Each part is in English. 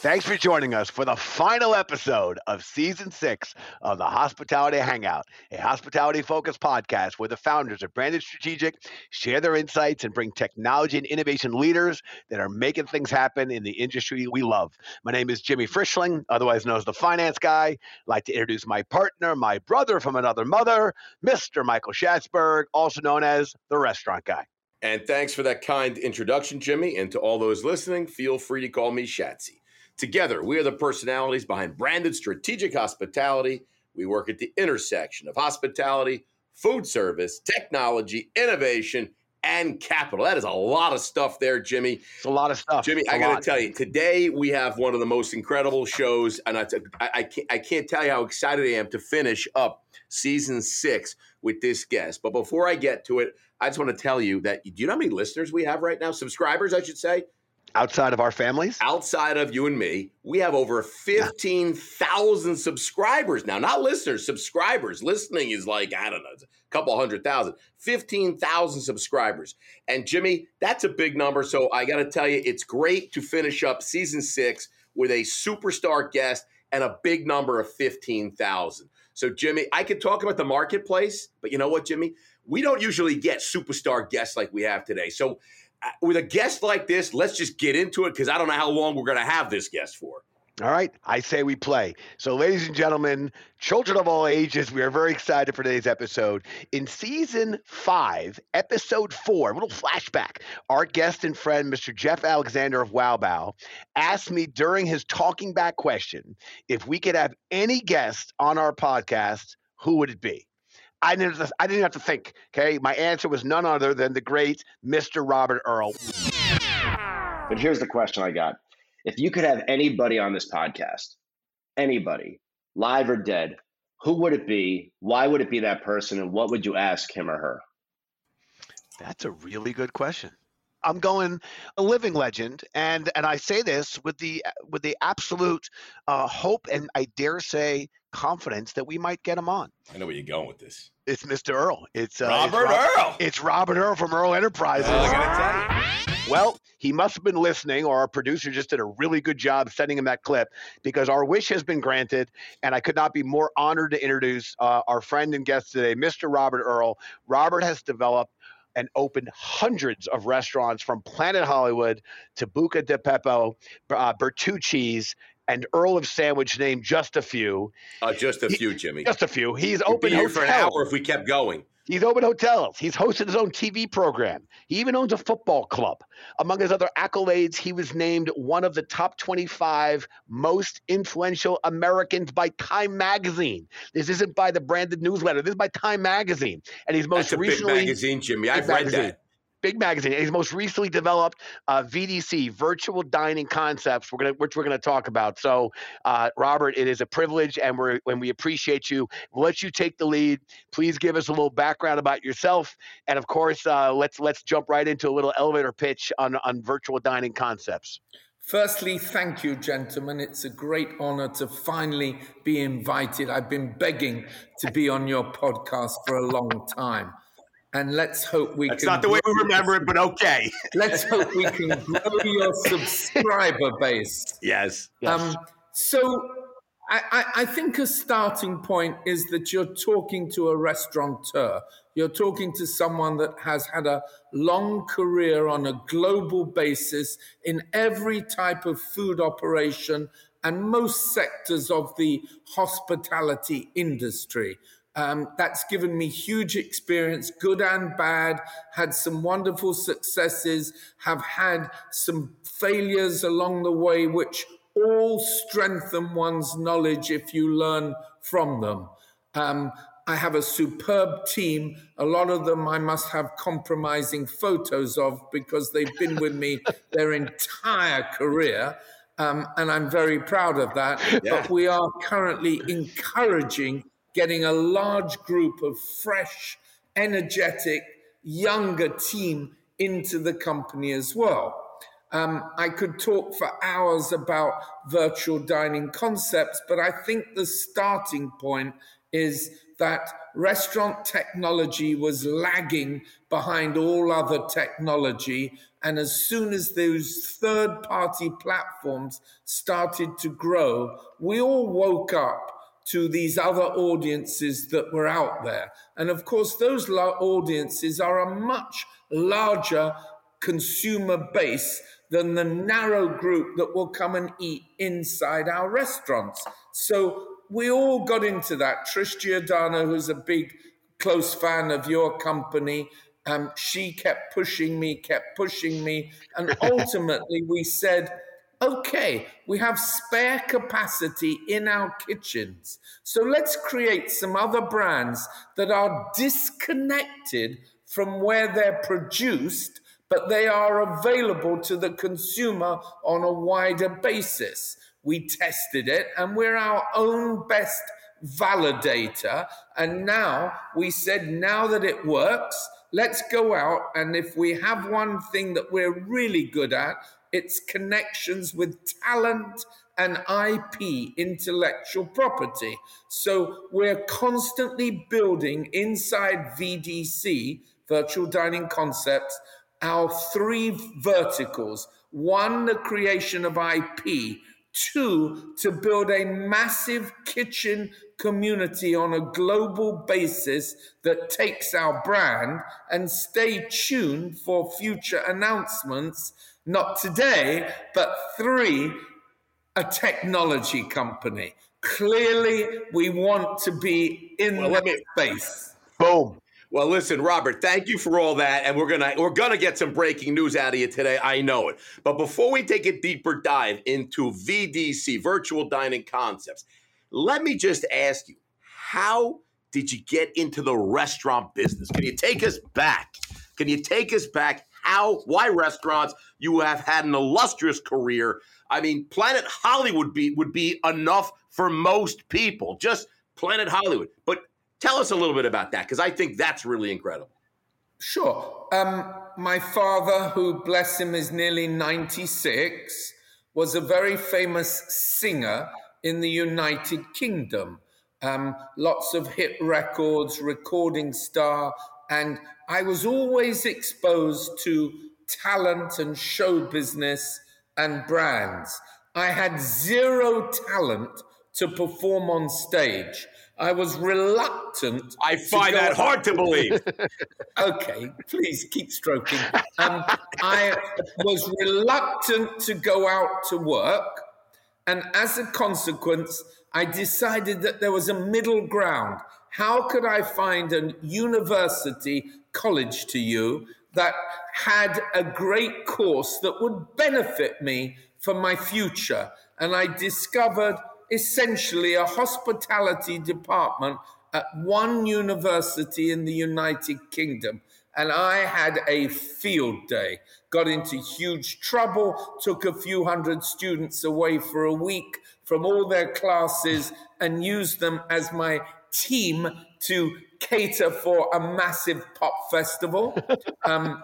Thanks for joining us for the final episode of season six of the Hospitality Hangout, a hospitality focused podcast where the founders of Branded Strategic share their insights and bring technology and innovation leaders that are making things happen in the industry we love. My name is Jimmy Frischling, otherwise known as the finance guy. I'd like to introduce my partner, my brother from another mother, Mr. Michael Schatzberg, also known as the restaurant guy. And thanks for that kind introduction, Jimmy. And to all those listening, feel free to call me Shatsy. Together, we are the personalities behind branded strategic hospitality. We work at the intersection of hospitality, food service, technology, innovation, and capital. That is a lot of stuff there, Jimmy. It's a lot of stuff. Jimmy, I got to tell you, today we have one of the most incredible shows, and I, I, I, can't, I can't tell you how excited I am to finish up season six with this guest. But before I get to it, I just want to tell you that do you know how many listeners we have right now? Subscribers, I should say. Outside of our families, Outside of you and me, we have over 15,000 subscribers now. Not listeners, subscribers. Listening is like, I don't know, a couple hundred thousand. 15,000 subscribers. And Jimmy, that's a big number. So I got to tell you, it's great to finish up season six with a superstar guest and a big number of 15,000. So, Jimmy, I could talk about the marketplace, but you know what, Jimmy? We don't usually get superstar guests like we have today. So, with a guest like this, let's just get into it because I don't know how long we're going to have this guest for. All right, I say we play. So, ladies and gentlemen, children of all ages, we are very excited for today's episode. In season five, episode four, a little flashback, our guest and friend, Mr. Jeff Alexander of Wowbao, asked me during his talking back question if we could have any guest on our podcast, who would it be? I didn't, have to, I didn't have to think. Okay, my answer was none other than the great Mr. Robert Earl. But here's the question I got. If you could have anybody on this podcast, anybody, live or dead, who would it be? Why would it be that person? And what would you ask him or her? That's a really good question. I'm going a living legend, and and I say this with the with the absolute uh, hope and I dare say confidence that we might get him on. I know where you're going with this. It's Mr. Earl. It's uh, Robert it's Rob- Earl. It's Robert Earl from Earl Enterprises. Well, I gotta tell you. Well, he must have been listening, or our producer just did a really good job sending him that clip because our wish has been granted. And I could not be more honored to introduce uh, our friend and guest today, Mr. Robert Earl. Robert has developed and opened hundreds of restaurants from Planet Hollywood to Buca di Beppo, uh, Bertucci's, and Earl of Sandwich, named just a few. Uh, just a few, Jimmy. Just a few. He's We'd opened here for an hour if we kept going. He's opened hotels. He's hosted his own TV program. He even owns a football club. Among his other accolades, he was named one of the top 25 most influential Americans by Time Magazine. This isn't by the branded newsletter. This is by Time Magazine. And he's most That's a big recently magazine, Jimmy. I've read magazine. that. Big magazine. And he's most recently developed uh, VDC, virtual dining concepts. We're gonna, which we're going to talk about. So, uh, Robert, it is a privilege, and we're when we appreciate you. We'll let you take the lead. Please give us a little background about yourself, and of course, uh, let's let's jump right into a little elevator pitch on on virtual dining concepts. Firstly, thank you, gentlemen. It's a great honor to finally be invited. I've been begging to be on your podcast for a long time. And let's hope we That's can. not the way we remember it, but okay. Let's hope we can grow your subscriber base. Yes. Um, so I, I, I think a starting point is that you're talking to a restaurateur. You're talking to someone that has had a long career on a global basis in every type of food operation and most sectors of the hospitality industry. Um, that's given me huge experience, good and bad, had some wonderful successes, have had some failures along the way, which all strengthen one's knowledge if you learn from them. Um, I have a superb team. A lot of them I must have compromising photos of because they've been with me their entire career. Um, and I'm very proud of that. Yeah. But we are currently encouraging getting a large group of fresh, energetic, younger team into the company as well. Um, I could talk for hours about virtual dining concepts, but I think the starting point is that restaurant technology was lagging behind all other technology. And as soon as those third party platforms started to grow, we all woke up to these other audiences that were out there. And of course, those audiences are a much larger consumer base than the narrow group that will come and eat inside our restaurants. So we all got into that. Trish Giordano, who's a big, close fan of your company, um, she kept pushing me, kept pushing me. And ultimately, we said, okay, we have spare capacity in our kitchens. So let's create some other brands that are disconnected from where they're produced, but they are available to the consumer on a wider basis. We tested it and we're our own best validator. And now we said, now that it works, let's go out. And if we have one thing that we're really good at, it's connections with talent and IP, intellectual property. So we're constantly building inside VDC, Virtual Dining Concepts, our three verticals. One, the creation of IP. Two, to build a massive kitchen community on a global basis that takes our brand and stay tuned for future announcements not today, but three, a technology company. Clearly, we want to be in well, that me, space. Boom. Well, listen, Robert, thank you for all that, and we're gonna we're gonna get some breaking news out of you today. I know it. But before we take a deeper dive into VDC, Virtual Dining Concepts, let me just ask you, how did you get into the restaurant business? Can you take us back? Can you take us back? How? Why restaurants? You have had an illustrious career. I mean, Planet Hollywood be, would be enough for most people. Just Planet Hollywood. But tell us a little bit about that because I think that's really incredible. Sure. Um, my father, who bless him is nearly 96, was a very famous singer in the United Kingdom. Um, lots of hit records, recording star, and I was always exposed to talent and show business and brands. I had zero talent to perform on stage. I was reluctant. I find that hard to believe. okay, please keep stroking. Um, I was reluctant to go out to work. And as a consequence, I decided that there was a middle ground. How could I find a university, college to you, that had a great course that would benefit me for my future. And I discovered essentially a hospitality department at one university in the United Kingdom. And I had a field day, got into huge trouble, took a few hundred students away for a week from all their classes and used them as my team to cater for a massive pop festival. Um,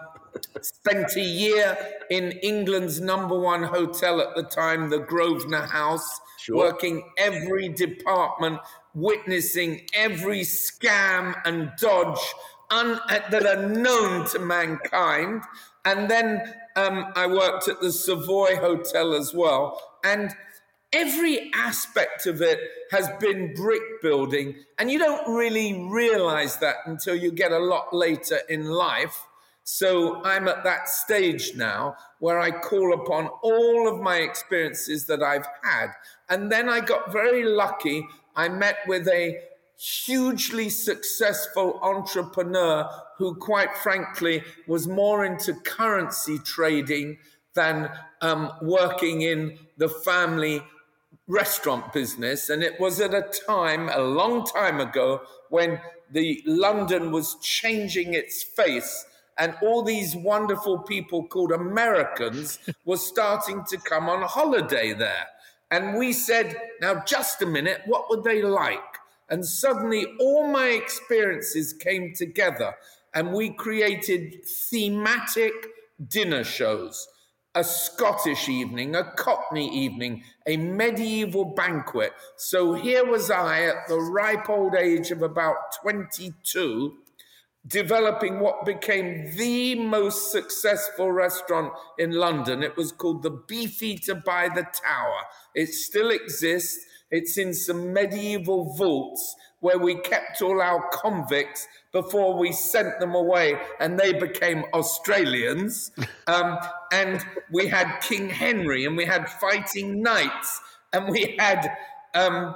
spent a year in England's number one hotel at the time, the Grosvenor House, sure. working every department, witnessing every scam and dodge un- that are known to mankind. And then um, I worked at the Savoy Hotel as well. And every aspect of it has been brick building. And you don't really realize that until you get a lot later in life. So I'm at that stage now where I call upon all of my experiences that I've had. And then I got very lucky. I met with a hugely successful entrepreneur who, quite frankly, was more into currency trading than um, working in the family restaurant business. And it was at a time, a long time ago, when the London was changing its face and all these wonderful people called Americans were starting to come on holiday there. And we said, now just a minute, what would they like? And suddenly all my experiences came together and we created thematic dinner shows a Scottish evening, a Cockney evening, a medieval banquet. So here was I at the ripe old age of about 22, developing what became the most successful restaurant in London. It was called the Beefeater by the Tower. It still exists. It's in some medieval vaults where we kept all our convicts before we sent them away and they became Australians. Um, and we had King Henry and we had fighting knights and we had um,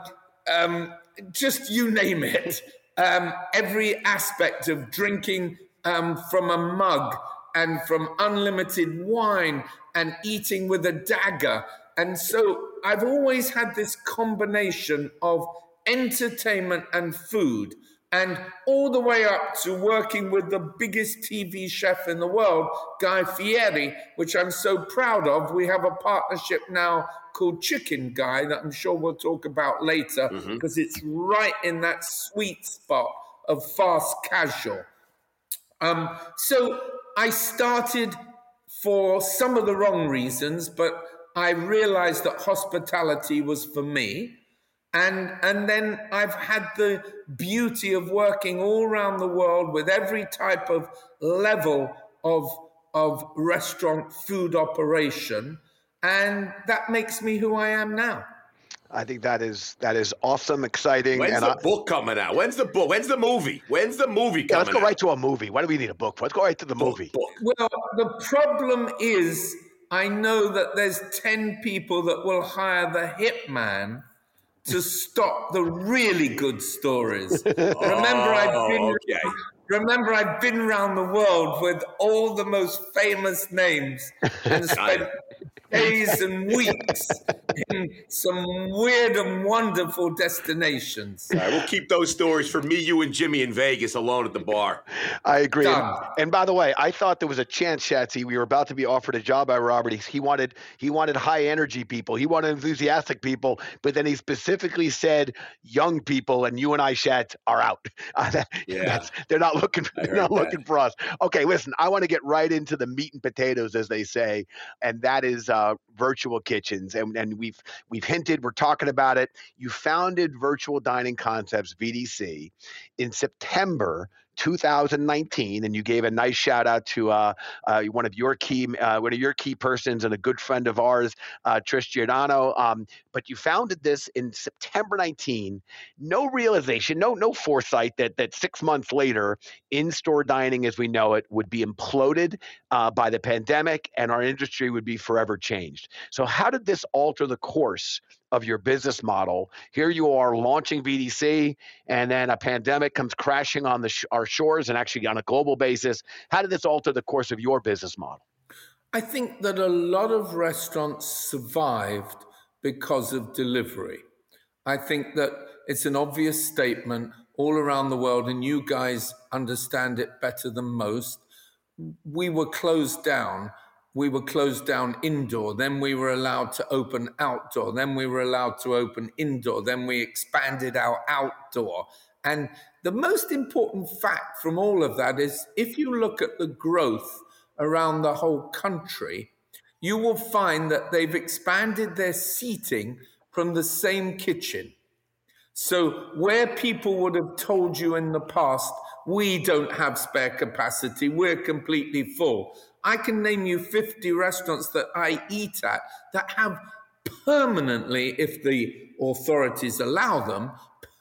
um, just you name it, um, every aspect of drinking um, from a mug and from unlimited wine and eating with a dagger. And so I've always had this combination of entertainment and food, and all the way up to working with the biggest TV chef in the world, Guy Fieri, which I'm so proud of. We have a partnership now called Chicken Guy that I'm sure we'll talk about later because mm-hmm. it's right in that sweet spot of fast casual. Um, so I started for some of the wrong reasons, but I realized that hospitality was for me and and then I've had the beauty of working all around the world with every type of level of of restaurant food operation, and that makes me who I am now. I think that is that is awesome, exciting. When's and the I, book coming out? When's the book? When's the movie? When's the movie coming yeah, let's go out? right to a movie. Why do we need a book? Let's go right to the Book, movie. book. Well, the problem is, I know that there's ten people that will hire the hitman to stop the really good stories. remember, I've oh, been Oh, okay. remember I've been around the world with all the most famous names and spent days and weeks in some weird and wonderful destinations. All right, we'll keep those stories for me, you, and Jimmy in Vegas alone at the bar. I agree. And, and by the way, I thought there was a chance, Shatsy. We were about to be offered a job by Robert. He, he wanted he wanted high energy people. He wanted enthusiastic people. But then he specifically said young people, and you and I, Shat, are out. Uh, Yeah. that's- they're not looking. I They're not that. looking for us. Okay, listen. I want to get right into the meat and potatoes, as they say, and that is uh, Uh, virtual kitchens. And and we've we've hinted. We're talking about it. You founded Virtual Dining Concepts (VDC) in September 2019, and you gave a nice shout out to uh, uh, one of your key uh, one of your key persons and a good friend of ours, uh, Trish Giordano. Um, but you founded this in September 19. No realization, no no foresight that that six months later, in-store dining as we know it would be imploded uh, by the pandemic, and our industry would be forever changed. So, how did this alter the course? Of your business model. Here you are launching VDC, and then a pandemic comes crashing on the sh- shores and actually on a global basis. How did this alter the course of your business model? I think that a lot of restaurants survived because of delivery. I think that it's an obvious statement all around the world, and you guys understand it better than most. We were closed down. We were closed down indoor. Then we were allowed to open outdoor. Then we were allowed to open indoor. Then we expanded our outdoor. And the most important fact from all of that is if you look at the growth around the whole country, you will find that they've expanded their seating from the same kitchen. So, where people would have told you in the past, we don't have spare capacity, we're completely full. I can name you 50 restaurants that I eat at that have permanently, if the authorities allow them,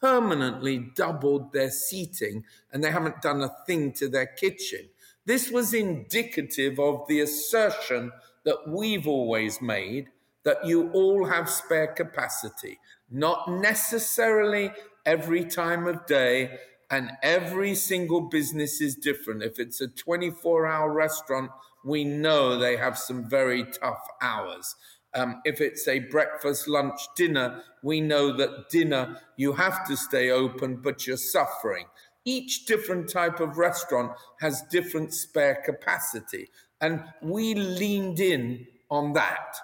permanently doubled their seating and they haven't done a thing to their kitchen. This was indicative of the assertion that we've always made that you all have spare capacity, not necessarily every time of day, and every single business is different. If it's a 24 hour restaurant, we know they have some very tough hours. Um, if it's a breakfast, lunch, dinner, we know that dinner you have to stay open, but you're suffering. Each different type of restaurant has different spare capacity, and we leaned in on that.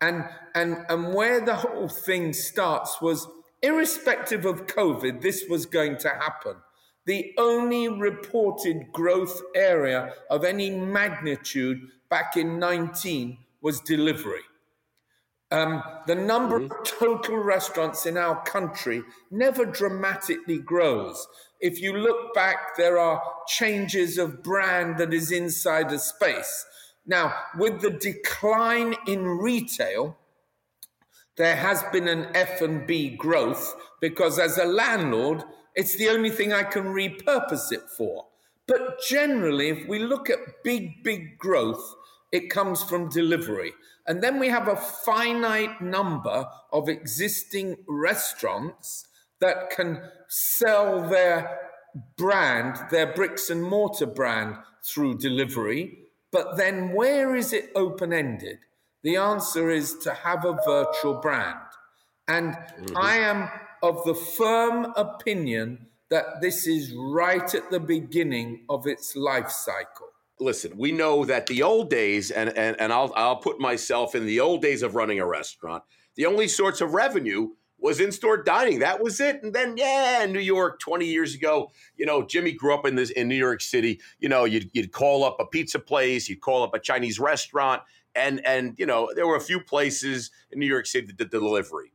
And and and where the whole thing starts was irrespective of COVID, this was going to happen. The only reported growth area of any magnitude back in 19 was delivery. Um, the number mm-hmm. of total restaurants in our country never dramatically grows. If you look back, there are changes of brand that is inside a space. Now, with the decline in retail, there has been an F&B growth because as a landlord, it's the only thing I can repurpose it for. But generally, if we look at big, big growth, it comes from delivery. And then we have a finite number of existing restaurants that can sell their brand, their bricks and mortar brand through delivery. But then where is it open ended? The answer is to have a virtual brand. And mm-hmm. I am of the firm opinion that this is right at the beginning of its life cycle. Listen, we know that the old days, and, and, and I'll, I'll put myself in the old days of running a restaurant, the only sorts of revenue was in-store dining. That was it. And then, yeah, New York 20 years ago, you know, Jimmy grew up in this in New York City. You know, you'd, you'd call up a pizza place, you'd call up a Chinese restaurant, and and you know, there were a few places in New York City that did delivery.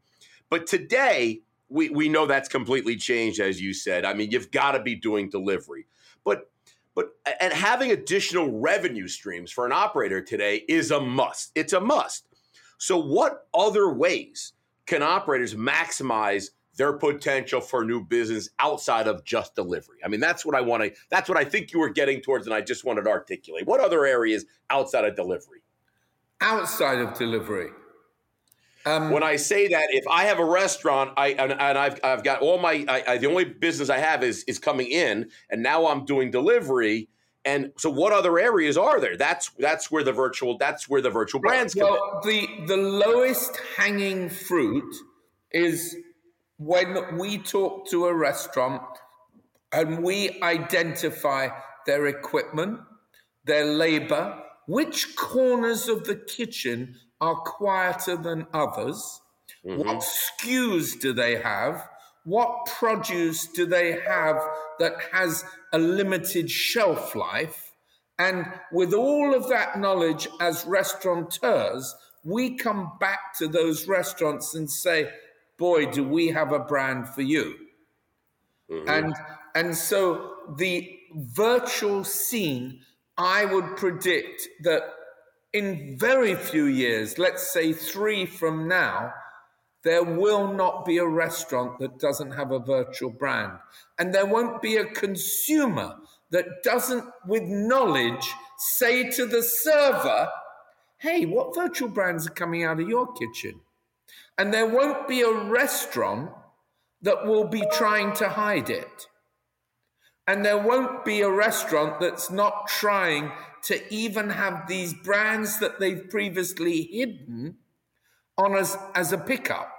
But today, we, we know that's completely changed, as you said. I mean, you've got to be doing delivery. But but and having additional revenue streams for an operator today is a must. It's a must. So what other ways can operators maximize their potential for new business outside of just delivery? I mean, that's what I want to that's what I think you were getting towards and I just wanted to articulate. What other areas outside of delivery? Outside of delivery. Um, when I say that, if I have a restaurant, I and, and I've I've got all my I, I, the only business I have is is coming in, and now I'm doing delivery. And so, what other areas are there? That's that's where the virtual that's where the virtual brands come. Well, the the lowest hanging fruit is when we talk to a restaurant and we identify their equipment, their labor, which corners of the kitchen are quieter than others? Mm-hmm. What SKUs do they have? What produce do they have that has a limited shelf life? And with all of that knowledge as restaurateurs, we come back to those restaurants and say, boy, do we have a brand for you. Mm-hmm. And, and so the virtual scene, I would predict that in very few years, let's say three from now, there will not be a restaurant that doesn't have a virtual brand. And there won't be a consumer that doesn't, with knowledge, say to the server, hey, what virtual brands are coming out of your kitchen? And there won't be a restaurant that will be trying to hide it. And there won't be a restaurant that's not trying to even have these brands that they've previously hidden on as, as a pickup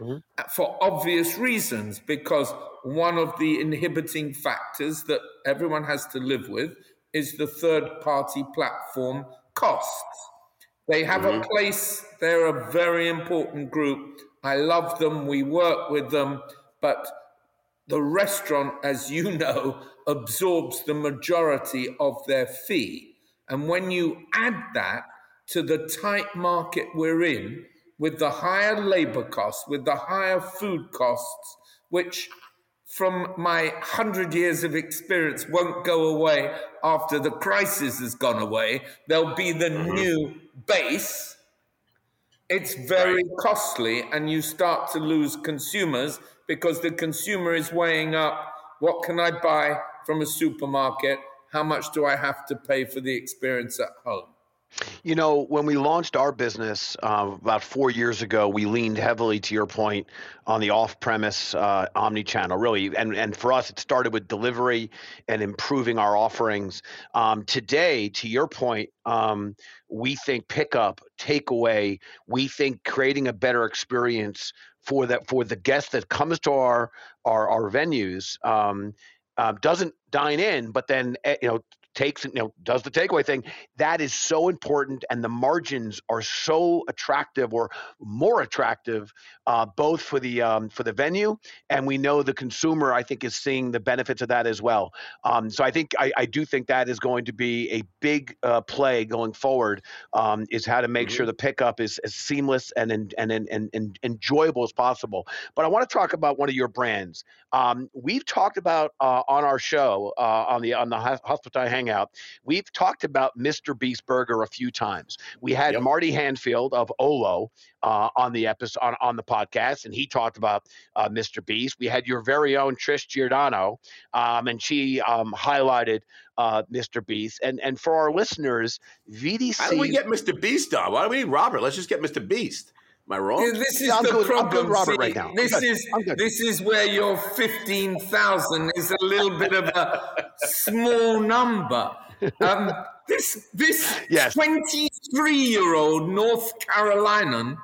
mm-hmm. for obvious reasons, because one of the inhibiting factors that everyone has to live with is the third party platform costs. They have mm-hmm. a place, they're a very important group. I love them, we work with them, but the restaurant, as you know, absorbs the majority of their fee. And when you add that to the tight market we're in, with the higher labor costs, with the higher food costs, which from my hundred years of experience won't go away after the crisis has gone away. There'll be the mm-hmm. new base. It's very costly, and you start to lose consumers because the consumer is weighing up what can I buy from a supermarket how much do I have to pay for the experience at home? You know, when we launched our business uh, about four years ago, we leaned heavily, to your point, on the off-premise uh, omni-channel. Really, and and for us, it started with delivery and improving our offerings. Um, today, to your point, um, we think pickup, takeaway. We think creating a better experience for that for the guest that comes to our our, our venues um, uh, doesn't dine in, but then eh, you know takes you know does the takeaway thing that is so important and the margins are so attractive or more attractive uh, both for the um, for the venue and we know the consumer i think is seeing the benefits of that as well. Um, so i think I, I, do think that is going to be a big uh, play going forward um, is how to make mm-hmm. sure the pickup is as seamless and and, and and and enjoyable as possible. But i want to talk about one of your brands. Um, we've talked about uh, on our show uh, on the on the hospitality hangout we've talked about mr beast burger a few times we had yep. marty hanfield of olo uh, on the episode on, on the podcast, and he talked about uh, Mr. Beast. We had your very own Trish Giordano, um, and she um, highlighted uh, Mr. Beast. And and for our listeners, VDC. How do we get Mr. Beast on? Why do we need Robert? Let's just get Mr. Beast. Am I wrong? This is yeah, the good, problem, Robert, See, right now. This is this is where your fifteen thousand is a little bit of a small number. Um, this this yes. twenty three year old North Carolinian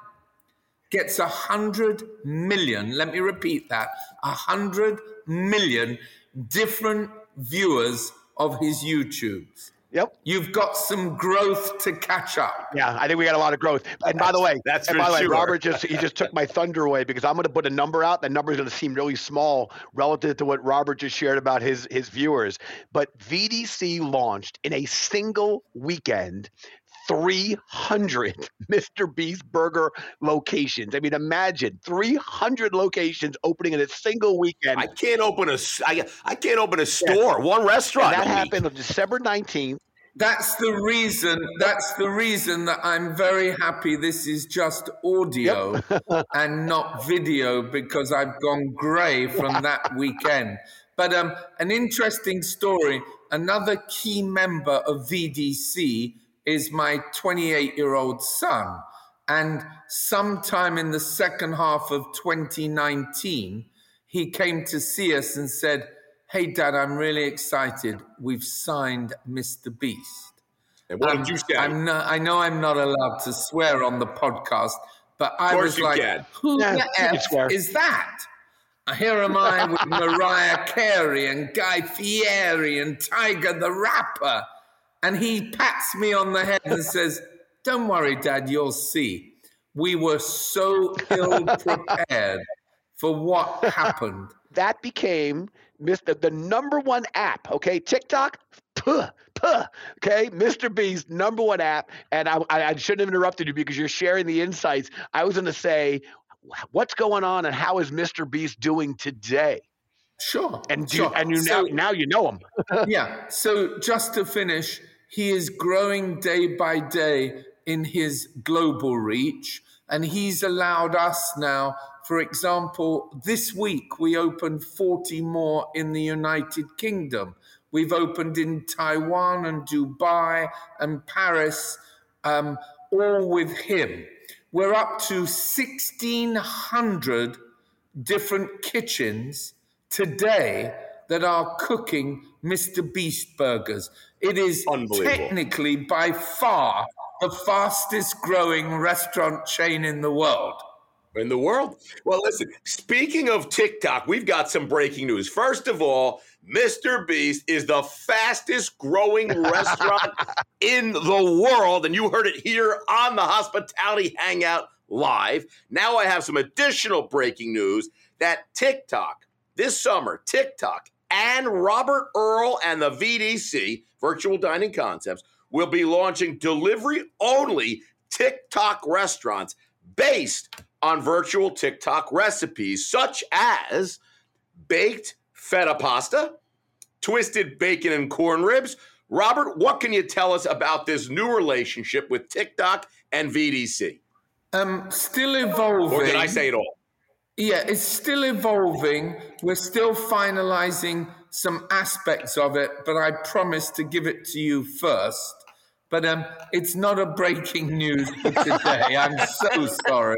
gets a hundred million. Let me repeat that: a hundred million different viewers of his YouTubes. Yep. You've got some growth to catch up. Yeah, I think we got a lot of growth. And by the way, that's and by the way, Robert just he just took my thunder away because I'm going to put a number out. That number is going to seem really small relative to what Robert just shared about his his viewers. But VDC launched in a single weekend 300 Mr. Beast burger locations. I mean, imagine 300 locations opening in a single weekend. I can't open a I, I can't open a store, yeah. one restaurant. And that happened on December 19th. That's the reason. That's the reason that I'm very happy. This is just audio yep. and not video because I've gone grey from that weekend. But um, an interesting story. Another key member of VDC is my 28 year old son. And sometime in the second half of 2019, he came to see us and said, Hey, Dad, I'm really excited. We've signed Mr. Beast. And what um, did you say? I'm not, I know I'm not allowed to swear on the podcast, but I was like, can. Who yeah, the F is that? Here am I with Mariah Carey and Guy Fieri and Tyga the Rapper. And he pats me on the head and says, Don't worry, Dad, you'll see. We were so ill prepared for what happened. That became Mr. the number one app. Okay, TikTok, puh, puh, okay, Mr. Beast number one app. And I, I shouldn't have interrupted you because you're sharing the insights. I was going to say, what's going on and how is Mr. Beast doing today? Sure. And sure. You, and you so, now now you know him. yeah. So just to finish, he is growing day by day in his global reach. And he's allowed us now, for example, this week we opened 40 more in the United Kingdom. We've opened in Taiwan and Dubai and Paris, um, all with him. We're up to 1,600 different kitchens today that are cooking Mr. Beast burgers. It is technically by far the fastest growing restaurant chain in the world. In the world? Well, listen, speaking of TikTok, we've got some breaking news. First of all, Mr. Beast is the fastest growing restaurant in the world. And you heard it here on the Hospitality Hangout live. Now I have some additional breaking news that TikTok this summer, TikTok and Robert Earl and the VDC, Virtual Dining Concepts, will be launching delivery only TikTok restaurants based on virtual TikTok recipes, such as baked feta pasta, twisted bacon and corn ribs. Robert, what can you tell us about this new relationship with TikTok and VDC? Um, still evolving. Or did I say it all? Yeah, it's still evolving. We're still finalizing some aspects of it, but I promise to give it to you first. But um, it's not a breaking news for today. I'm so sorry.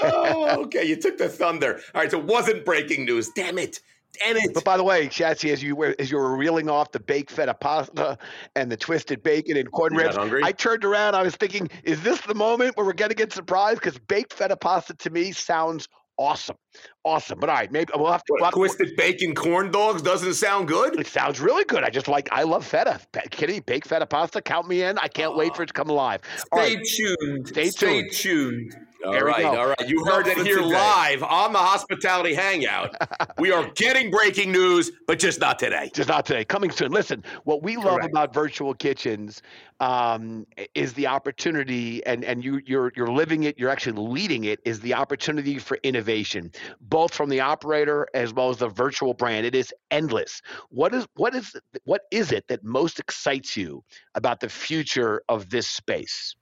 oh, okay. You took the thunder. All right, so it wasn't breaking news. Damn it. Damn it. But by the way, Shatsy, as you were as you were reeling off the baked feta pasta and the twisted bacon and corn ribs, I turned around. I was thinking, is this the moment where we're going to get surprised? Because baked feta pasta to me sounds awesome, awesome. But all right, maybe we'll have to. What, we'll have to- twisted bacon corn dogs doesn't sound good. it sounds really good. I just like. I love feta. Kitty, baked feta pasta. Count me in. I can't wait ah. for it to come alive. Stay right, tuned. Stay tuned. Stay tuned. Tuned. All There we right, go. all right. You heard it here today. live on the Hospitality Hangout. we are getting breaking news, but just not today. just not today. Coming soon. Listen, what we love Correct. about virtual kitchens um, is the opportunity, and and you you're you're living it. You're actually leading it. Is the opportunity for innovation, both from the operator as well as the virtual brand. It is endless. What is what is what is it that most excites you about the future of this space?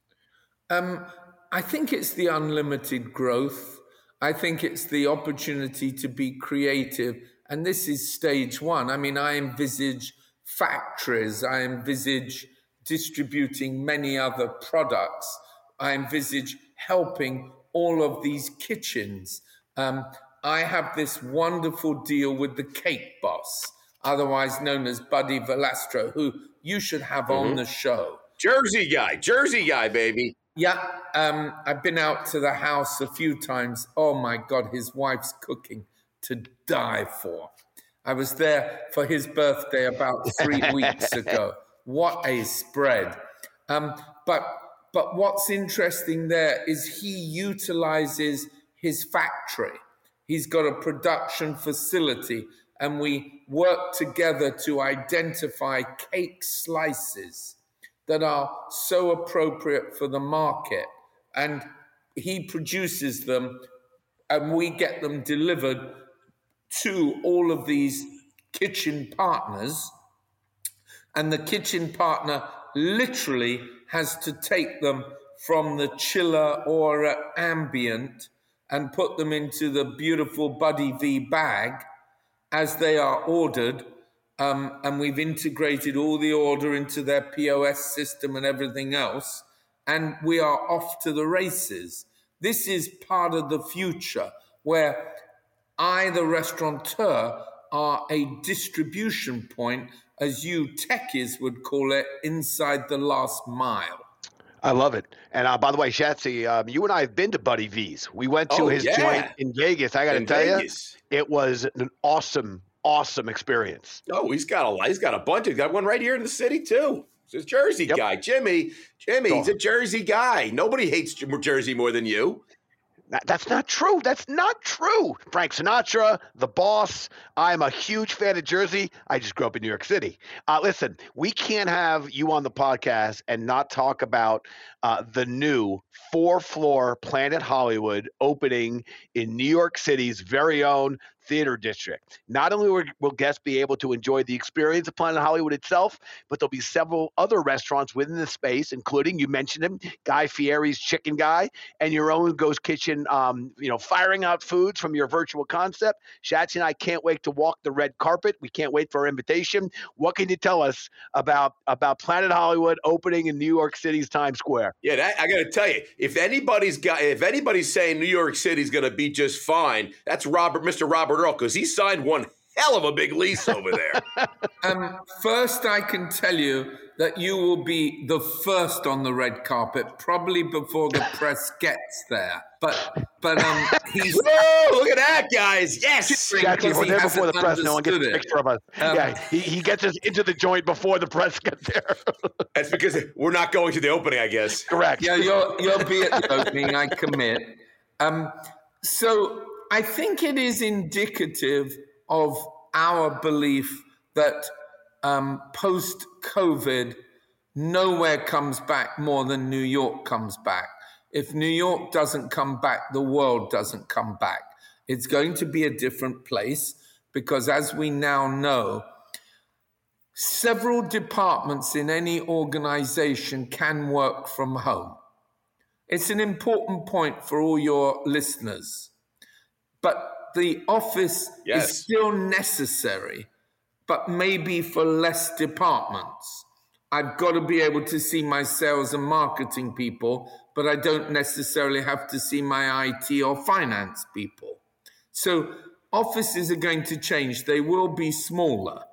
Um, I think it's the unlimited growth. I think it's the opportunity to be creative. And this is stage one. I mean, I envisage factories, I envisage distributing many other products, I envisage helping all of these kitchens. Um, I have this wonderful deal with the Cake Boss, otherwise known as Buddy Valastro, who you should have on the show. Jersey guy, Jersey guy, baby. Yeah, um, I've been out to the house a few times. Oh my God, his wife's cooking to die for. I was there for his birthday about three weeks ago. What a spread! Um, but but what's interesting there is he utilizes his factory. He's got a production facility, and we work together to identify cake slices that are so appropriate for the market. And he produces them, and we get them delivered to all of these kitchen partners. And the kitchen partner literally has to take them from the chiller or ambient and put them into the beautiful Buddy V bag as they are ordered. Um, and we've integrated all the order into their POS system and everything else. And we are off to the races. This is part of the future where I, the restaurateur, are a distribution point, as you techies would call it, inside the last mile. I love it. And uh, by the way, Shatsy, um, you and I have been to Buddy V's. We went to Oh, his yeah. joint in Vegas. I got to tell you, it was an awesome, awesome experience. Oh, he's got a he's got a bunch. He's got one right here in the city too. He's a Jersey Yep. guy, Jimmy. Jimmy, he's a Jersey guy. Nobody hates Jersey more than you. That- That's not true. That's not true. Frank Sinatra, the boss. I'm a huge fan of Jersey. I just grew up in New York City. Uh, listen, we can't have you on the podcast and not talk about uh, the new four floor Planet Hollywood opening in New York City's very own theater district. Not only will- guests be able to enjoy the experience of Planet Hollywood itself, but there'll be several other restaurants within the space, including you mentioned him, Guy Fieri's Chicken Guy, and your own Ghost Kitchen. Um, you know, firing out foods from your virtual concept. Shatsy and I can't wait to walk the red carpet. We can't wait for our invitation. What can you tell us about about Planet Hollywood opening in New York City's Times Square? Yeah, that, I got to tell you, if anybody's got, if anybody's saying New York City's going to be just fine, that's Robert, Mr. Robert Earl, because he signed one hell of a big lease over there. Um, first, I can tell you that you will be the first on the red carpet, probably before the press gets there. But but um, he's Whoa! Look at that, guys! Yes. Because Shatsy, we're he there before the press. No one gets a understood it. picture of us. Um, yeah, he, he gets us into the joint before the press gets there. That's because we're not going to the opening, I guess. Correct. Yeah, you'll you'll be at the opening. I commit. Um, so I think it is indicative of our belief that um, post COVID, nowhere comes back more than New York comes back. If New York doesn't come back, the world doesn't come back. It's going to be a different place because, as we now know, several departments in any organization can work from home. It's an important point for all your listeners. But the office Yes. is still necessary, but maybe for less departments. I've got to be able to see my sales and marketing people, but I don't necessarily have to see my IT or finance people. So offices are going to change. They will be smaller,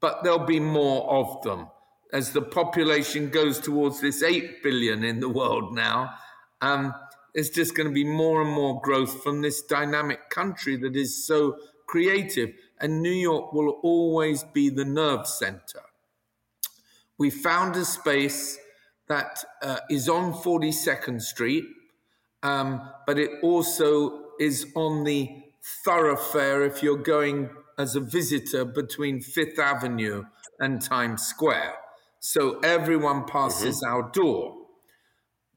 but there'll be more of them as the population goes towards this 8 billion in the world now. Um, there's just going to be more and more growth from this dynamic country that is so creative. And New York will always be the nerve center. We found a space that uh, is on 42nd Street, um, but it also is on the thoroughfare if you're going as a visitor between Fifth Avenue and Times Square. So everyone passes mm-hmm. our door.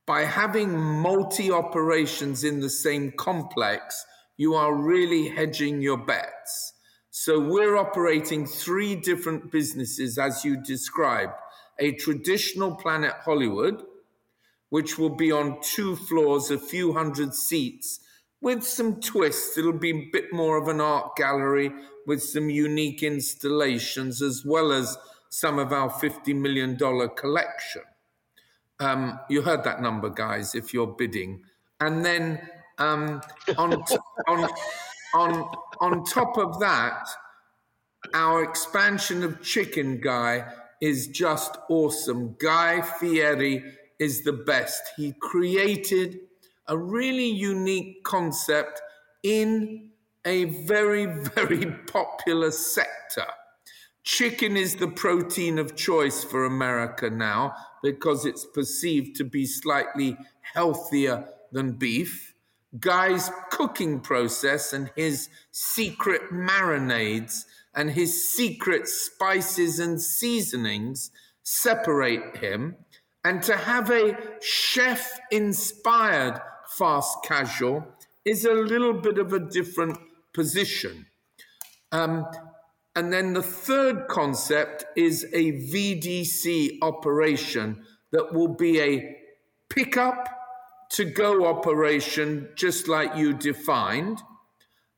By having multi operations in the same complex, you are really hedging your bets. So we're operating three different businesses as you described a traditional Planet Hollywood, which will be on two floors, a few hundred seats, with some twists. It'll be a bit more of an art gallery with some unique installations, as well as some of our $50 million collection. Um, you heard that number, guys, if you're bidding. And then um, on, t- on, on, on top of that, our expansion of Chicken Guy is just awesome. Guy Fieri is the best. He created a really unique concept in a very, very popular sector. Chicken is the protein of choice for America now because it's perceived to be slightly healthier than beef. Guy's cooking process and his secret marinades and his secret spices and seasonings separate him. And to have a chef inspired fast casual is a little bit of a different position. Um, and then the third concept is a VDC operation that will be a pickup to go operation, just like you defined,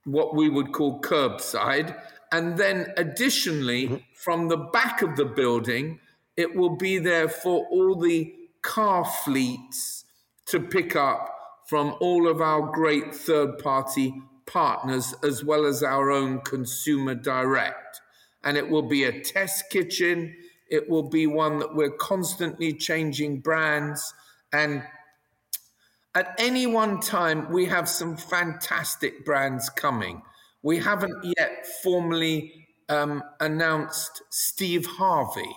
what we would call curbside. And then additionally, mm-hmm. from the back of the building, it will be there for all the car fleets to pick up from all of our great third party partners as well as our own consumer direct. And it will be a test kitchen. It will be one that we're constantly changing brands. And at any one time, we have some fantastic brands coming. We haven't yet formally um, announced Steve Harvey.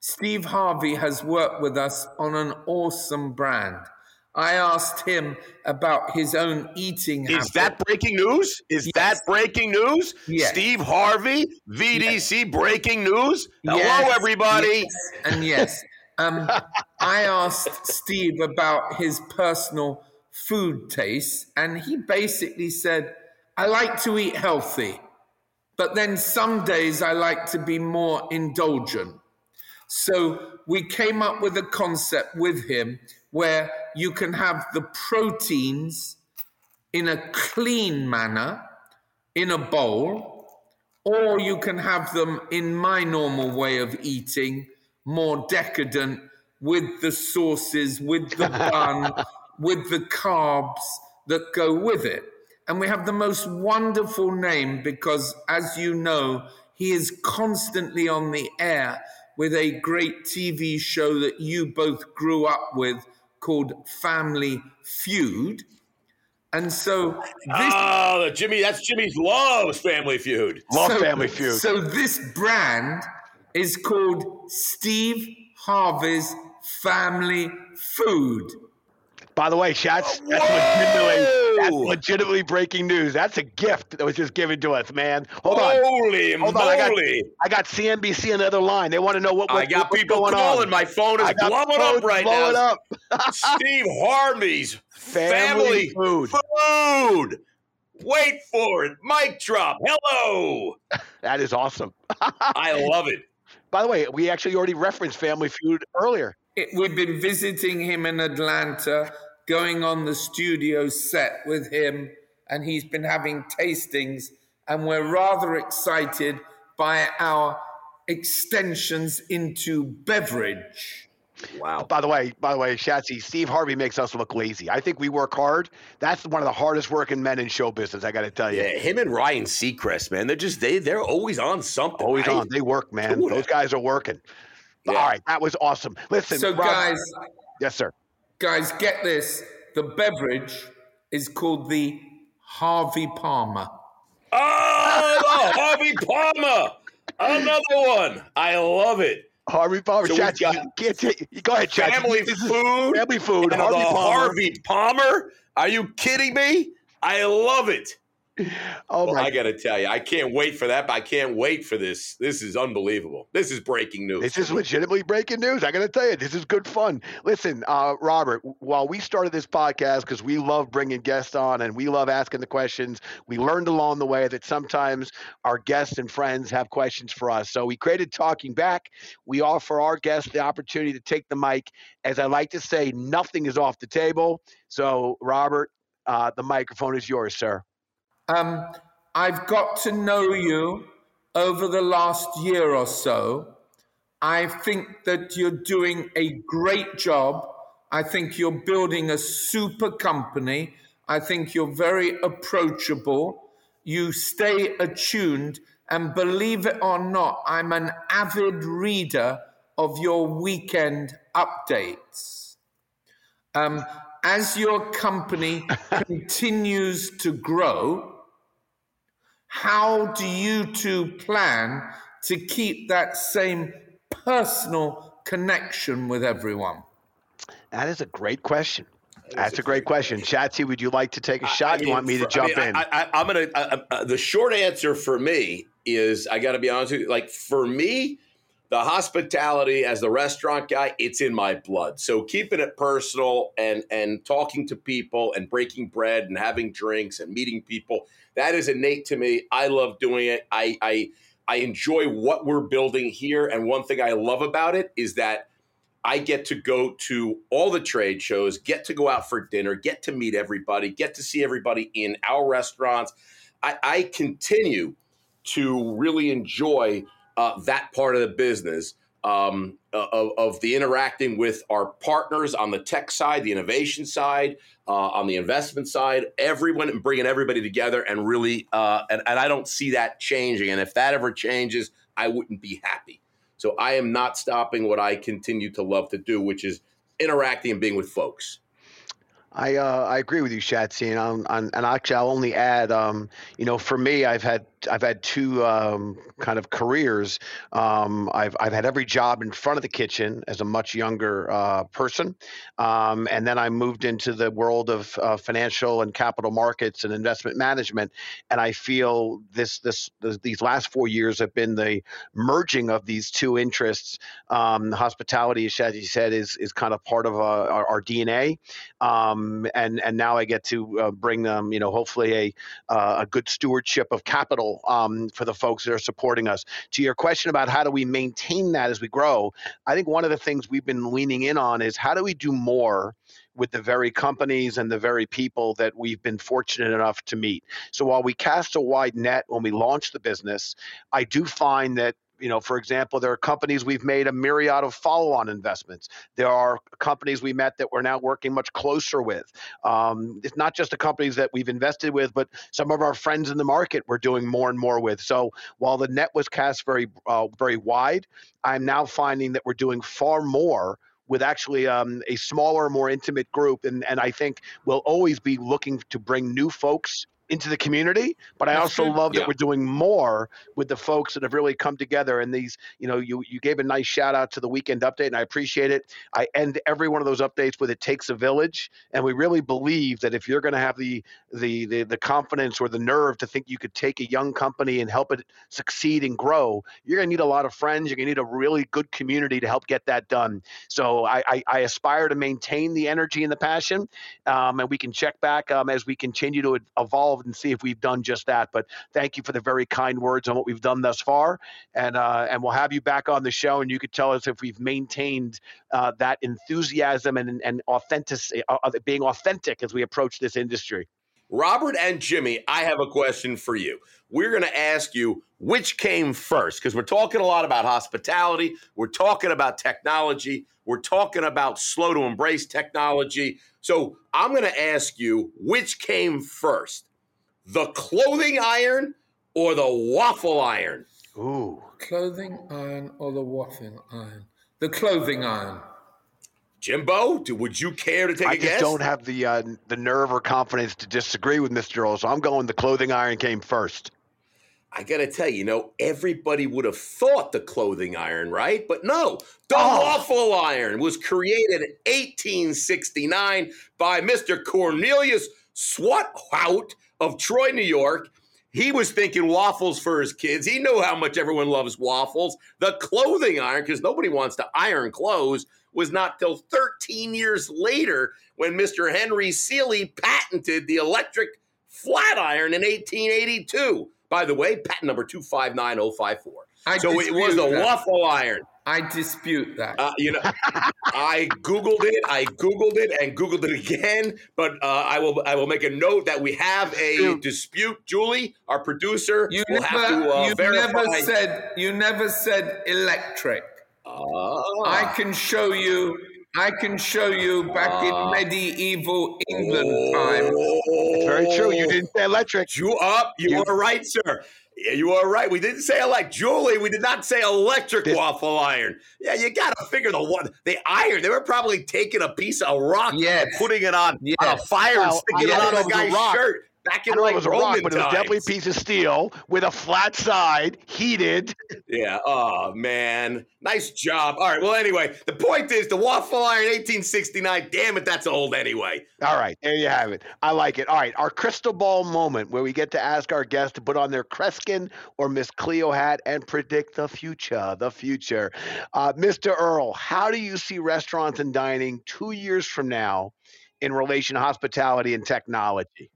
Steve Harvey has worked with us on an awesome brand. I asked him about his own eating. Is that breaking news? Is yes. that breaking news? Yes. Steve Harvey, VDC, yes. breaking news. Hello, everybody. And yes, um, I asked Steve about his personal food tastes, and he basically said, "I like to eat healthy, but then some days I like to be more indulgent." So we came up with a concept with him where you can have the proteins in a clean manner in a bowl, or you can have them in my normal way of eating, more decadent, with the sauces, with the bun, with the carbs that go with it. And we have the most wonderful name because, as you know, he is constantly on the air with a great TV show that you both grew up with called Family Feud. And so this, Oh, Jimmy, that's Jimmy's loves Family Feud. Love so, Family Feud. So this brand is called Steve Harvey's Family Food. By the way, shots, that's legitimately, that's legitimately breaking news. That's a gift that was just given to us, man. Hold on. Holy Hold on. I got, I got CNBC another line. They want to know what, what I got what's people going calling. On. My phone is blowing up right blowing now. Up. Steve Harvey's family, family food. Food. Wait for it. Mic drop. Hello. that is awesome. I love it. By the way, we actually already referenced Family Feud earlier. It, we've been visiting him in Atlanta, going on the studio set with him, and he's been having tastings, and we're rather excited by our extensions into beverage. Wow. By the way, by the way, Shatsy, Steve Harvey makes us look lazy. I think we work hard. That's one of the hardest working men in show business. I got to tell you. Yeah, him and Ryan Seacrest, man, they're just they they're always on something. Always right? on. They work, man. Dude. Those guys are working. Yeah. All right, that was awesome. Listen, so Rob, guys. Yes, sir. Guys, get this. The beverage is called the Harvey Palmer. Oh, the Harvey Palmer. Another one. I love it. Harvey Palmer. So Chat, we've you can't take, go ahead, Chat. Family This food. Family food. And Harvey the Palmer. Harvey Palmer. Are you kidding me? I love it. Oh Well, I got to tell you, I can't wait for that. But I can't wait for this. This is unbelievable. This is breaking news. This is legitimately breaking news. I got to tell you, this is good fun. Listen, uh, Robert, while we started this podcast because we love bringing guests on and we love asking the questions, we learned along the way that sometimes our guests and friends have questions for us. So we created Talking Back. We offer our guests the opportunity to take the mic. As I like to say, nothing is off the table. So, Robert, uh, the microphone is yours, sir. Um, I've got to know you over the last year or so. I think that you're doing a great job. I think you're building a super company. I think you're very approachable. You stay attuned. And believe it or not, I'm an avid reader of your weekend updates. Um, as your company continues to grow, how do you two plan to keep that same personal connection with everyone? That is a great question. That's a great question. Chatsy, would you like to take a shot? I you want me to jump I mean, in? I, I, I'm gonna. I, I- the short answer for me is I got to be honest with you. Like for me, the hospitality as the restaurant guy, it's in my blood. So keeping it personal and and talking to people and breaking bread and having drinks and meeting people, that is innate to me. I love doing it. I I I enjoy what we're building here. And one thing I love about it is that I get to go to all the trade shows, get to go out for dinner, get to meet everybody, get to see everybody in our restaurants. I, I continue to really enjoy uh, that part of the business um, of, of the interacting with our partners on the tech side, the innovation side, uh, on the investment side, everyone and bringing everybody together and really, uh, and, and I don't see that changing. And if that ever changes, I wouldn't be happy. So I am not stopping what I continue to love to do, which is interacting and being with folks. I uh, I agree with you, Shatsy, and and actually I'll only add, um, you know, for me, I've had I've had two um, kind of careers. Um, I've I've had every job in front of the kitchen as a much younger uh, person, um, and then I moved into the world of uh, financial and capital markets and investment management. And I feel this this, these last four years have been the merging of these two interests. Um, hospitality, as Shatsy said, is is kind of part of uh, our, our DNA um, and and now I get to uh, bring them, you know, hopefully a uh, a good stewardship of capital um, for the folks that are supporting us. To your question about how do we maintain that as we grow, I think one of the things we've been leaning in on is how do we do more with the very companies and the very people that we've been fortunate enough to meet. So while we cast a wide net when we launched the business, I do find that you know, for example, there are companies we've made a myriad of follow-on investments. There are companies we met that we're now working much closer with. Um, it's not just the companies that we've invested with, but some of our friends in the market we're doing more and more with. So while the net was cast very, uh, very wide, I'm now finding that we're doing far more with actually um, a smaller, more intimate group. And, and I think we'll always be looking to bring new folks into the community but i also love that Yeah. we're doing more with the folks that have really come together and these you know you you gave a nice shout out to the weekend update and i appreciate it. I end every one of those updates with it takes a village. And we really believe that if you're going to have the, the the the confidence or the nerve to think you could take a young company and help it succeed and grow you're going to need a lot of friends. You're going to need a really good community to help get that done. So i i, I aspire to maintain the energy and the passion um, and we can check back um, as we continue to evolve and see if we've done just that. But thank you for the very kind words on what we've done thus far, and uh, and we'll have you back on the show, and you could tell us if we've maintained uh, that enthusiasm and and authentic, uh, uh, being authentic as we approach this industry. Robert and Jimmy, I have a question for you. We're going to ask you which came first because we're talking a lot about hospitality, we're talking about technology, we're talking about slow to embrace technology. So I'm going to ask you which came first, the clothing iron or the waffle iron? Ooh, Clothing iron or the waffling iron? The clothing iron. Jimbo, do, would you care to take I a guess? I just don't have the uh, the nerve or confidence to disagree with Mr. Earl, so I'm going the clothing iron came first. I gotta tell you, you know, everybody would have thought the clothing iron, right? But no, the Oh. waffle iron was created in 1869 by Mr. Cornelius Swartwout of Troy, New York. He was thinking waffles for his kids. He knew how much everyone loves waffles. The clothing iron, because nobody wants to iron clothes, was not till 13 years later when Mr. Henry Seely patented the electric flat iron in 1882. By the way, patent number 259054. I So it was a waffle iron. I dispute that. Uh, you know, I googled it. I googled it and googled it again. But uh, I will. I will make a note that we have a Dude. dispute. Julie, our producer, you will never, have to uh, you verify. never said, you never said electric. Ah. I can show you. I can show you back Ah. in medieval England time. It's very true. You Oh. didn't say electric. Ju- up, you, You- are right, sir. Yeah, you are right. We didn't say elect Julie. We did not say electric This- waffle iron. Yeah, you got to figure the one the iron. They were probably taking a piece of rock Yes. and putting it on, on a Yes. fire and sticking it on know a if it was a guy's rock. shirt back in like it was a rock, but it was definitely a piece of steel with a flat side, heated. Yeah. Oh man, nice job. All right. Well, anyway, the point is the waffle iron, 1869. Damn it, that's old anyway. All right, there you have it. I like it. All right, our crystal ball moment where we get to ask our guests to put on their Kreskin or Miss Cleo hat and predict the future. The future. Uh, Mr. Earl, how do you see restaurants and dining two years from now in relation to hospitality and technology?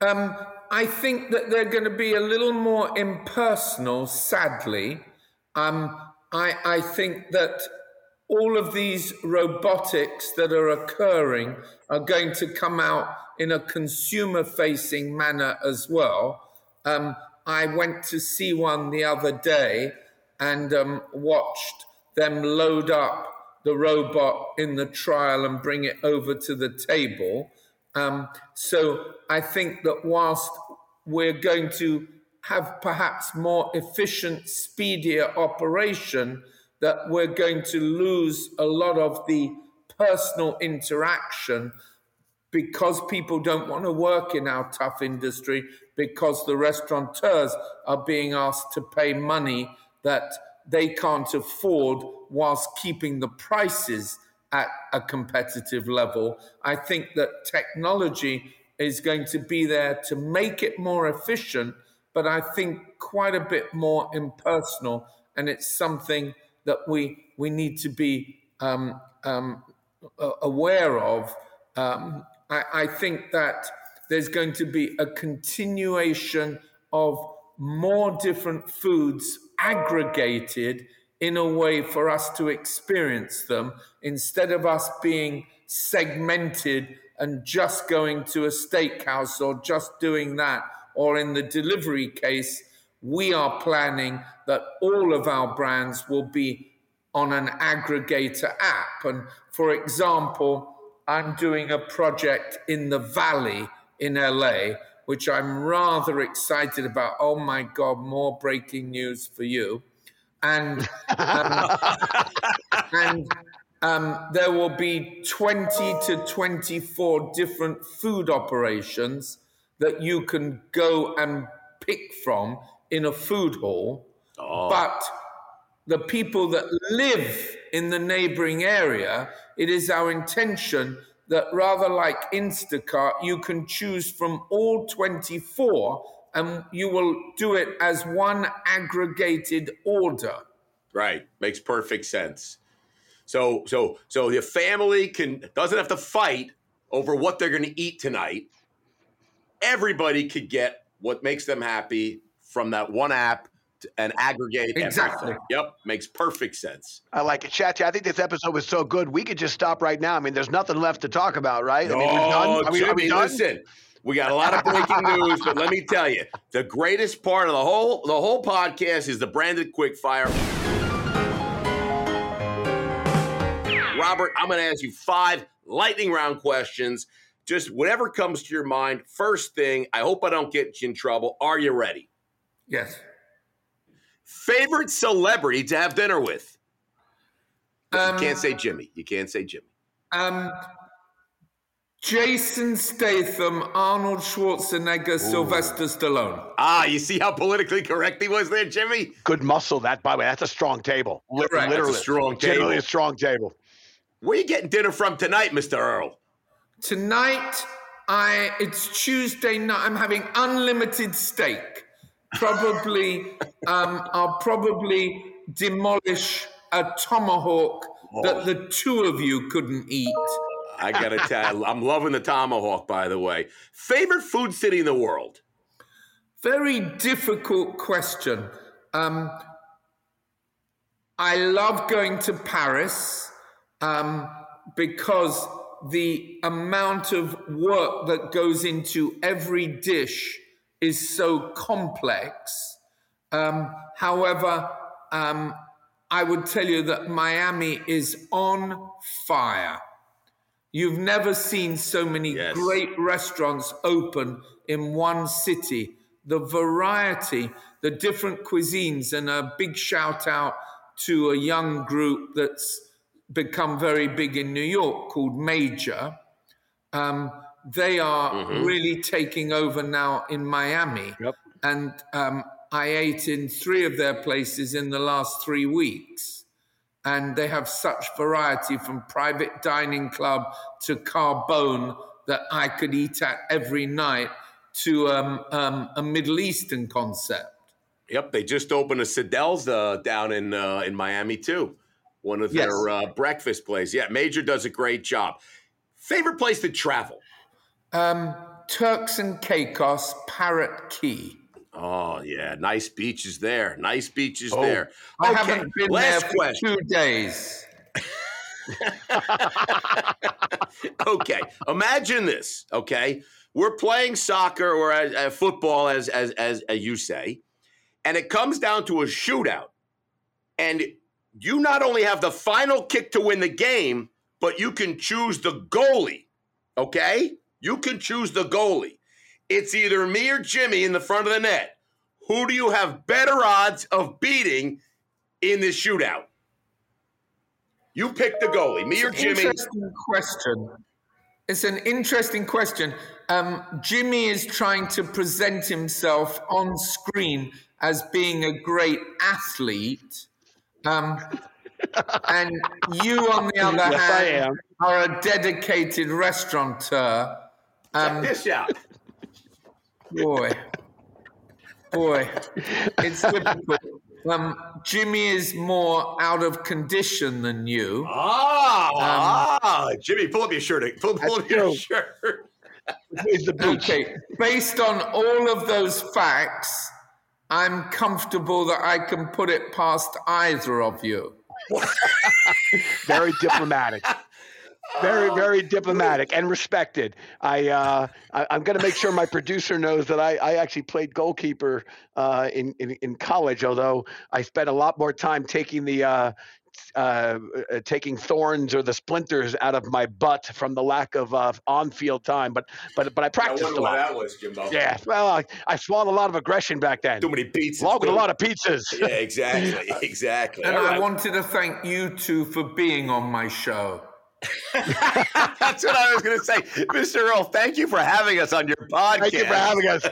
Um, I think that they're going to be a little more impersonal, sadly. Um, I, I think that all of these robotics that are occurring are going to come out in a consumer facing manner as well. Um, I went to see one the other day and um, watched them load up the robot in the trial and bring it over to the table. Um, so I think that whilst we're going to have perhaps more efficient, speedier operation, that we're going to lose a lot of the personal interaction because people don't want to work in our tough industry because the restaurateurs are being asked to pay money that they can't afford whilst keeping the prices at a competitive level. I think that technology is going to be there to make it more efficient, but I think quite a bit more impersonal. And it's something that we we need to be um, um, aware of. Um, I, I think that there's going to be a continuation of more different foods aggregated in a way for us to experience them instead of us being segmented and just going to a steakhouse or just doing that. Or in the delivery case, we are planning that all of our brands will be on an aggregator app. And for example, I'm doing a project in the Valley in LA, which I'm rather excited about. Oh my God, more breaking news for you. And, um, and um, there will be 20 to 24 different food operations that you can go and pick from in a food hall. Oh, But the people that live in the neighboring area, it is our intention that rather like Instacart, you can choose from all 24 and you will do it as one aggregated order. right. Makes perfect sense. So, so, so the family can doesn't have to fight over what they're going to eat tonight. Everybody could get what makes them happy from that one app and aggregate Exactly. everything. Yep, makes perfect sense. I like it. Chachi, I think this episode was so good. We could just stop right now. I mean, there's nothing left to talk about, right? I mean, we're done. Are we, are we done? listen. We got a lot of breaking news, but let me tell you, the greatest part of the whole the whole podcast is the branded quickfire. Robert, I'm going to ask you five lightning round questions. Just whatever comes to your mind. First thing, I hope I don't get you in trouble. Are you ready? Yes. Favorite celebrity to have dinner with? Um, you can't say Jimmy. You can't say Jimmy. Um, Jason Statham, Arnold Schwarzenegger, Ooh. Sylvester Stallone. Ah, you see how politically correct he was there, Jimmy? Good muscle, that, by the way. That's a strong table. Right. Literally. That's a strong table. Generally a strong table. Where are you getting dinner from tonight, Mr. Earl? Tonight, I it's Tuesday night. I'm having unlimited steak. Probably, um, I'll probably demolish a tomahawk oh. that the two of you couldn't eat. I gotta tell you, I'm loving the tomahawk. By the way, favorite food city in the world? Very difficult question. Um, I love going to Paris um, because the amount of work that goes into every dish is so complex. Um, however, um, I would tell you that Miami is on fire. You've never seen so many yes. great restaurants open in one city. The variety, the different cuisines, and a big shout out to a young group that's become very big in New York called Major. Um, they are mm-hmm. really taking over now in Miami. Yep. And um, I ate in three of their places in the last three weeks. And they have such variety from private dining club to Carbone that I could eat at every night to um, um, a Middle Eastern concept. Yep, they just opened a Sadelle's uh, down in uh, in Miami too one of yes. their uh, breakfast places. Yeah, Major does a great job. Favorite place to travel? Um, Turks and Caicos, Parrot Cay. Oh yeah, nice beaches there. Nice beaches oh, there. I haven't been Last there for question. two days. okay, imagine this. Okay, we're playing soccer or uh, football, as, as as as you say, and it comes down to a shootout, and you not only have the final kick to win the game, but you can choose the goalie. Okay? You can choose the goalie. It's either me or Jimmy in the front of the net. Who do you have better odds of beating in this shootout? You pick the goalie, me or Jimmy. Interesting question. It's an interesting question. Um, Jimmy is trying to present himself on screen as being a great athlete. Um, and you, on the other yes, hand, are a dedicated restaurateur. Um, Check this out. Boy, boy, it's difficult. Um, Jimmy is more out of condition than you. Ah, um, ah Jimmy, pull up your shirt. Pull, pull up your shirt. okay, based on all of those facts, I'm comfortable that I can put it past either of you. very diplomatic. Very, very diplomatic and respected. I, uh, I am going to make sure my producer knows that I, I actually played goalkeeper uh, in, in in college. Although I spent a lot more time taking the uh, uh, uh, taking thorns or the splinters out of my butt from the lack of uh, on-field time. But but but I practiced I a lot. that was, Jimbo. Yeah, well, I, I swallowed a lot of aggression back then. Too many pizzas. Along with a lot of pizzas. Yeah, exactly, exactly. and All I right. wanted to thank you two for being on my show. That's what I was going to say. Mr. Earl, thank you for having us on your podcast. Thank you for having us.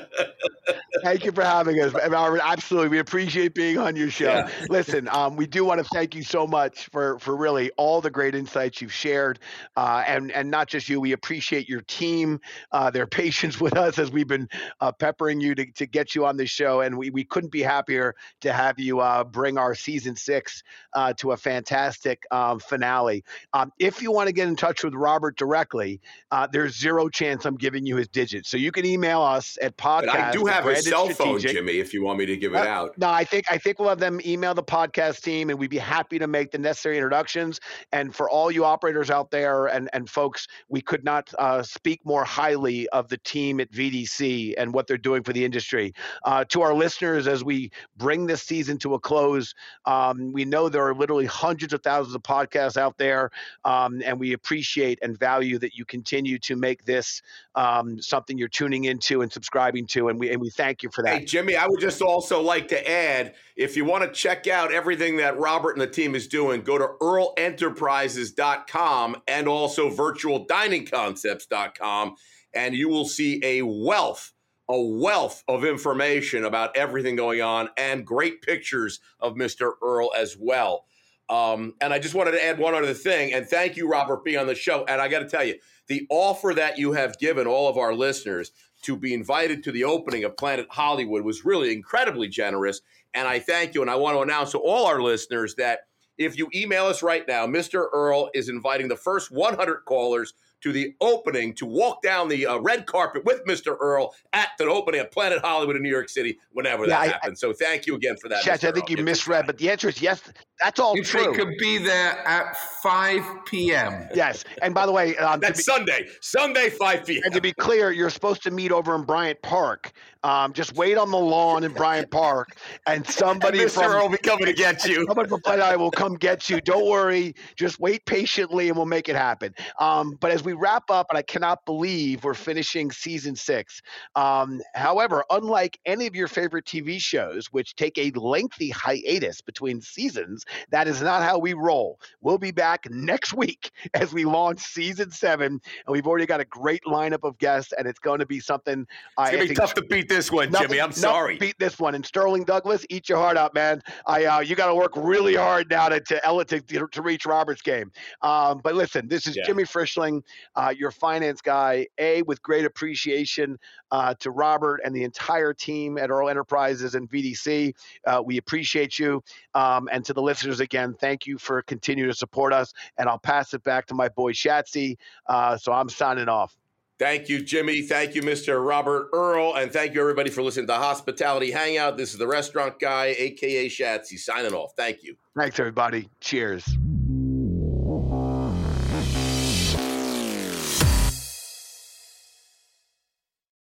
thank you for having us. Absolutely. We appreciate being on your show. Yeah. Listen, um, we do want to thank you so much for, for really all the great insights you've shared. Uh, and, and not just you, we appreciate your team, uh, their patience with us as we've been uh, peppering you to, to get you on the show. And we, we couldn't be happier to have you uh, bring our season six uh, to a fantastic um, finale. Um, if you want to get in touch with Robert directly, uh, there's zero chance I'm giving you his digits. So you can email us at podcast. But I do have his cell phone, Jimmy, if you want me to give it uh, out. No, I think I think we'll have them email the podcast team, and we'd be happy to make the necessary introductions. And for all you operators out there and and folks, we could not uh, speak more highly of the team at VDC and what they're doing for the industry. Uh, to our listeners, as we bring this season to a close, um, we know there are literally hundreds of thousands of podcasts out there, um, and we appreciate and value that you continue to make this um, something you're tuning into and subscribing to. And we and we thank you for that. Hey, Jimmy, I would just also like to add if you want to check out everything that Robert and the team is doing, go to earlenterprises.com and also virtualdiningconcepts.com, and you will see a wealth a wealth of information about everything going on and great pictures of Mr. Earl as well. Um, and I just wanted to add one other thing. And thank you, Robert, being on the show. And I got to tell you, the offer that you have given all of our listeners to be invited to the opening of Planet Hollywood was really incredibly generous. And I thank you. And I want to announce to all our listeners that if you email us right now, Mr. Earl is inviting the first 100 callers to the opening to walk down the uh, red carpet with Mr. Earl at the opening of Planet Hollywood in New York City whenever that happens. so thank you again for that. Chet, I think Earl. you misread, but the answer is yes. That's all if true. They could be there at 5 p.m. Yes. And by the way, um, that's be, Sunday. Sunday, 5 p.m. And to be clear, you're supposed to meet over in Bryant Park. Um, just wait on the lawn in Bryant Park, and somebody and from Earl will be coming to get you. Somebody from Planet Hollywood will come get you. Don't worry. Just wait patiently, and we'll make it happen. Um, but as we wrap up, and I cannot believe we're finishing season six. Um, however, unlike any of your favorite TV shows, which take a lengthy hiatus between seasons, that is not how we roll. We'll be back next week as we launch season seven, and we've already got a great lineup of guests, and it's going to be something. It's gonna I be tough to beat this one, nothing, Jimmy. I'm sorry. Beat this one, and Sterling Douglas, eat your heart out, man. I uh, you got to work really hard now to to, to, to reach Robert's game. Um, but listen, this is yeah. Jimmy Frischling, uh, your finance guy. A with great appreciation uh, to Robert and the entire team at Earl Enterprises and VDC. Uh, we appreciate you, um, and to the listeners again, thank you for continuing to support us. And I'll pass it back to my boy Shatsy. Uh, so I'm signing off. Thank you, Jimmy. Thank you, Mr. Robert Earl. And thank you, everybody, for listening to Hospitality Hangout. This is the restaurant guy, AKA Shatsy, signing off. Thank you. Thanks, everybody. Cheers.